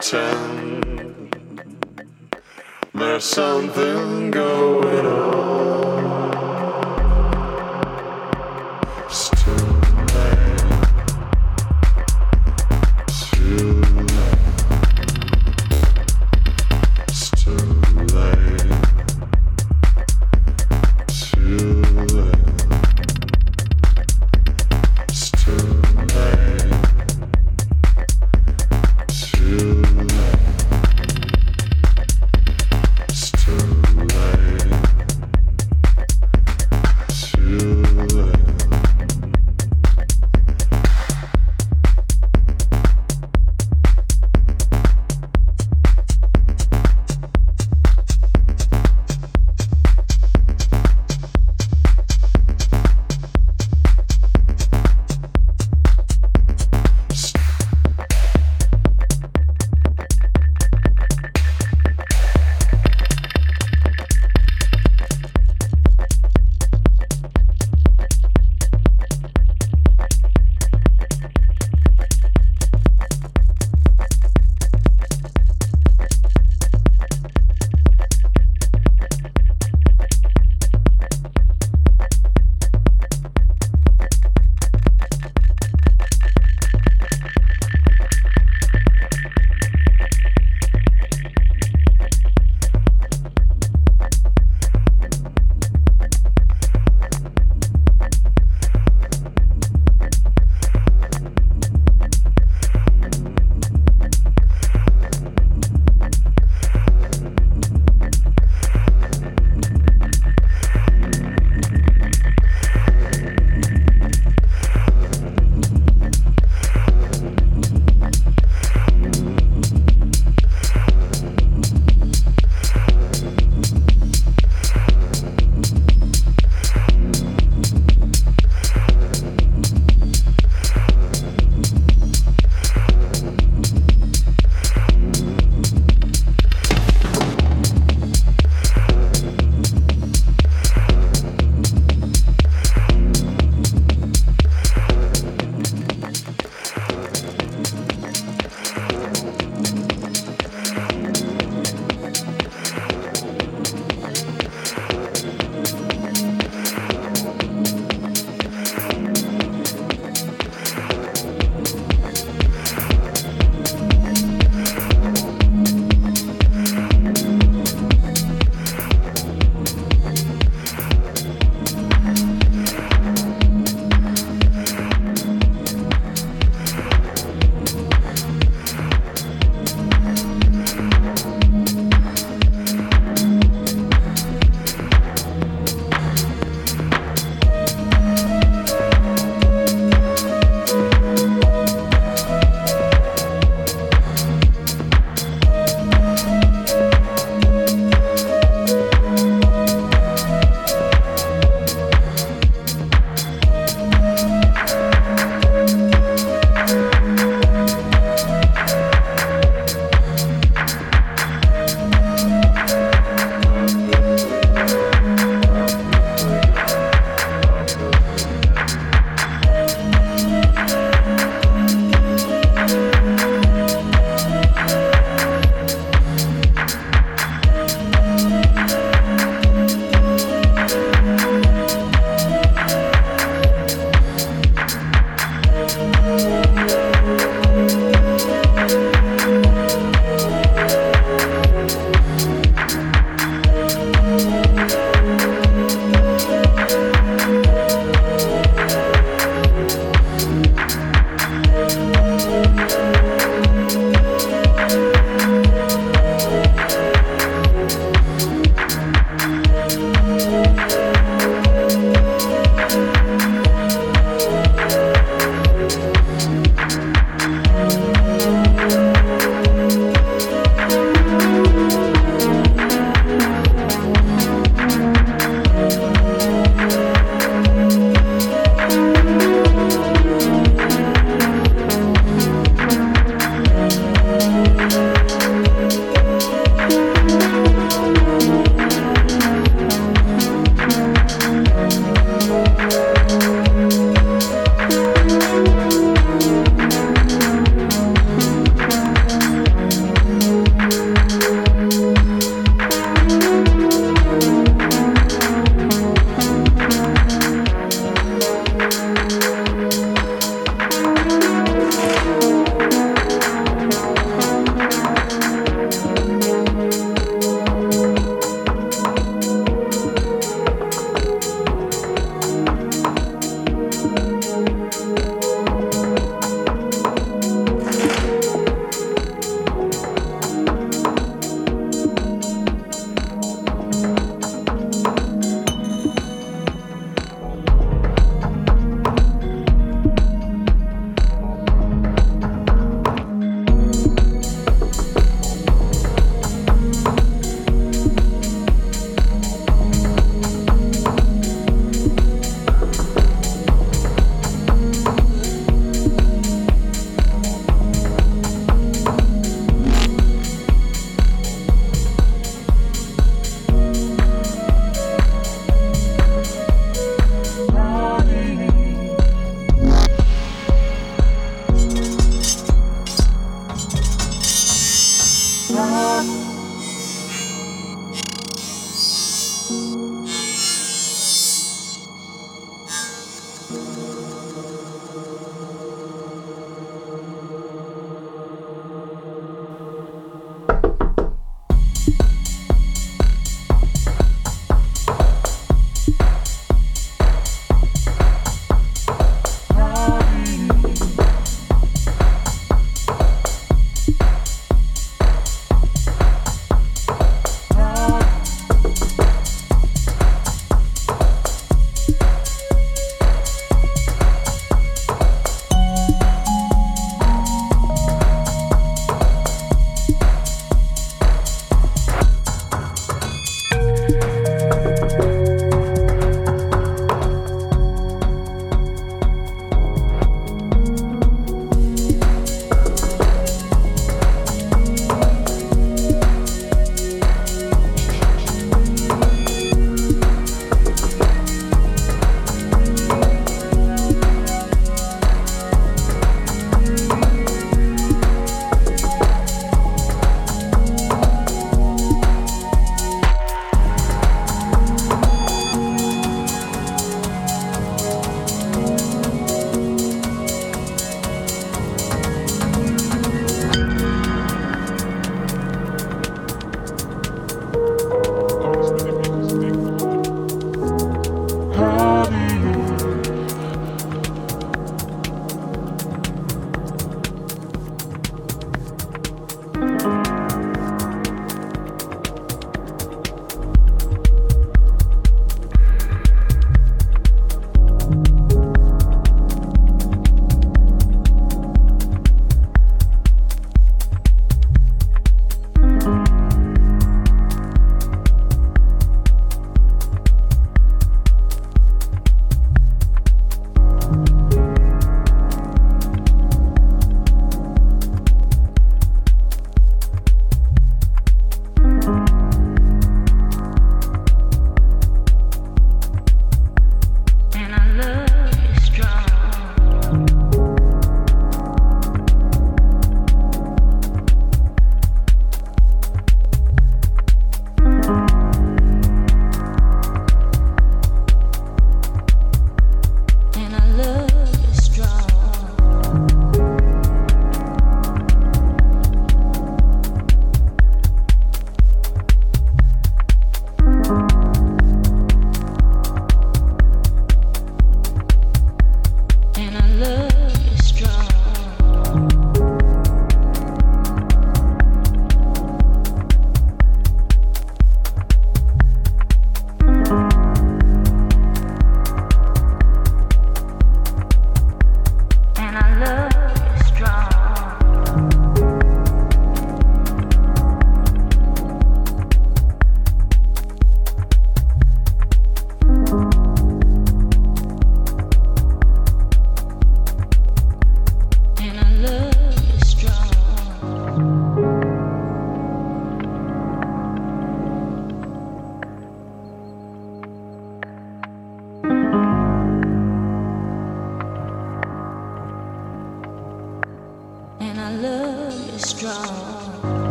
pretend there's something going on.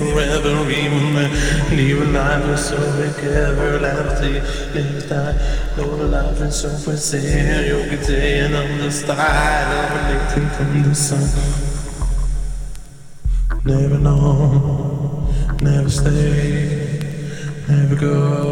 forever, even when even life is so big, everlasting. Live die, no life is so for sale. You can say and understand, emanating from the sun. Never know, never stay, never go,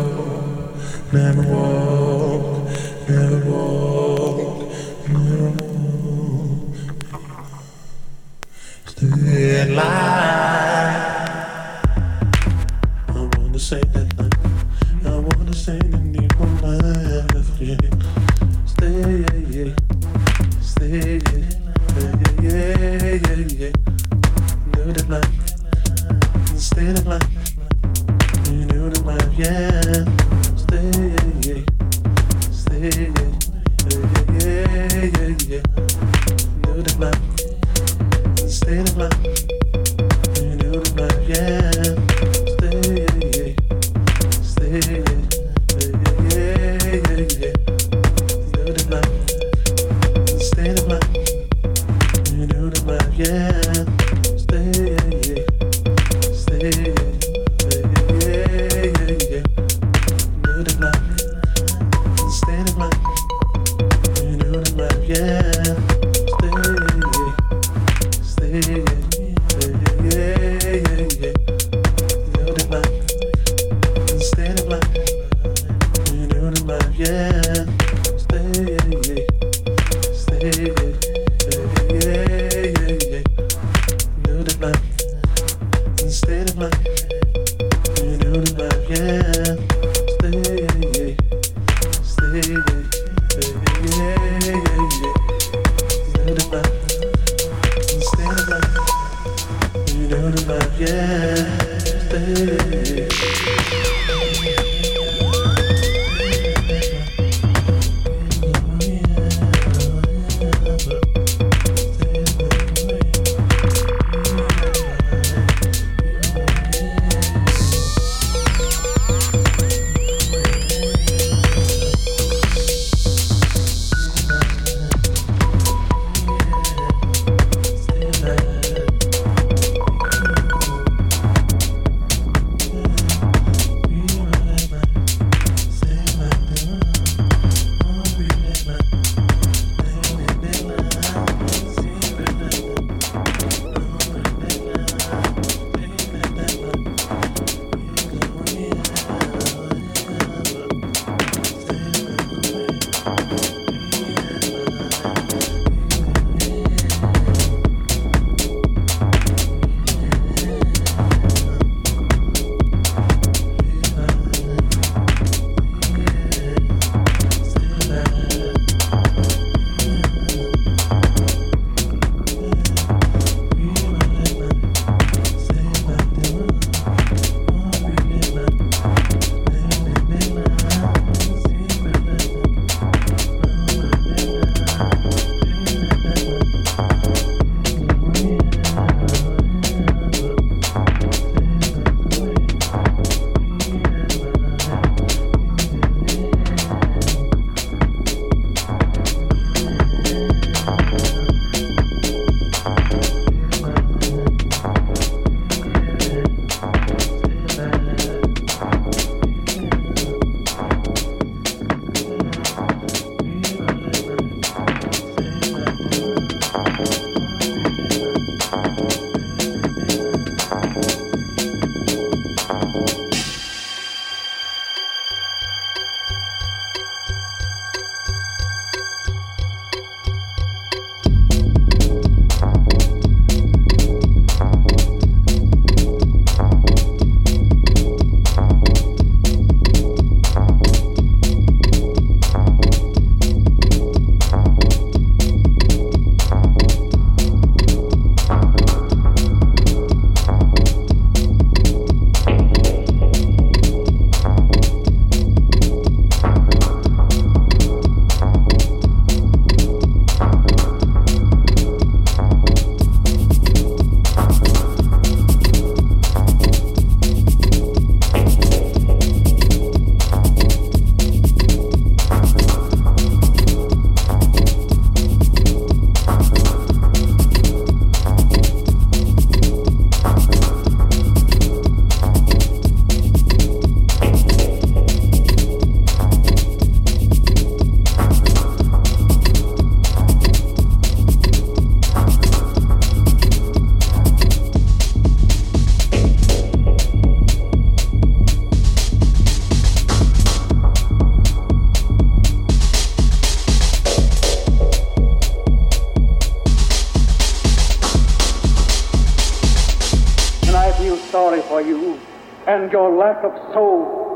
lack of soul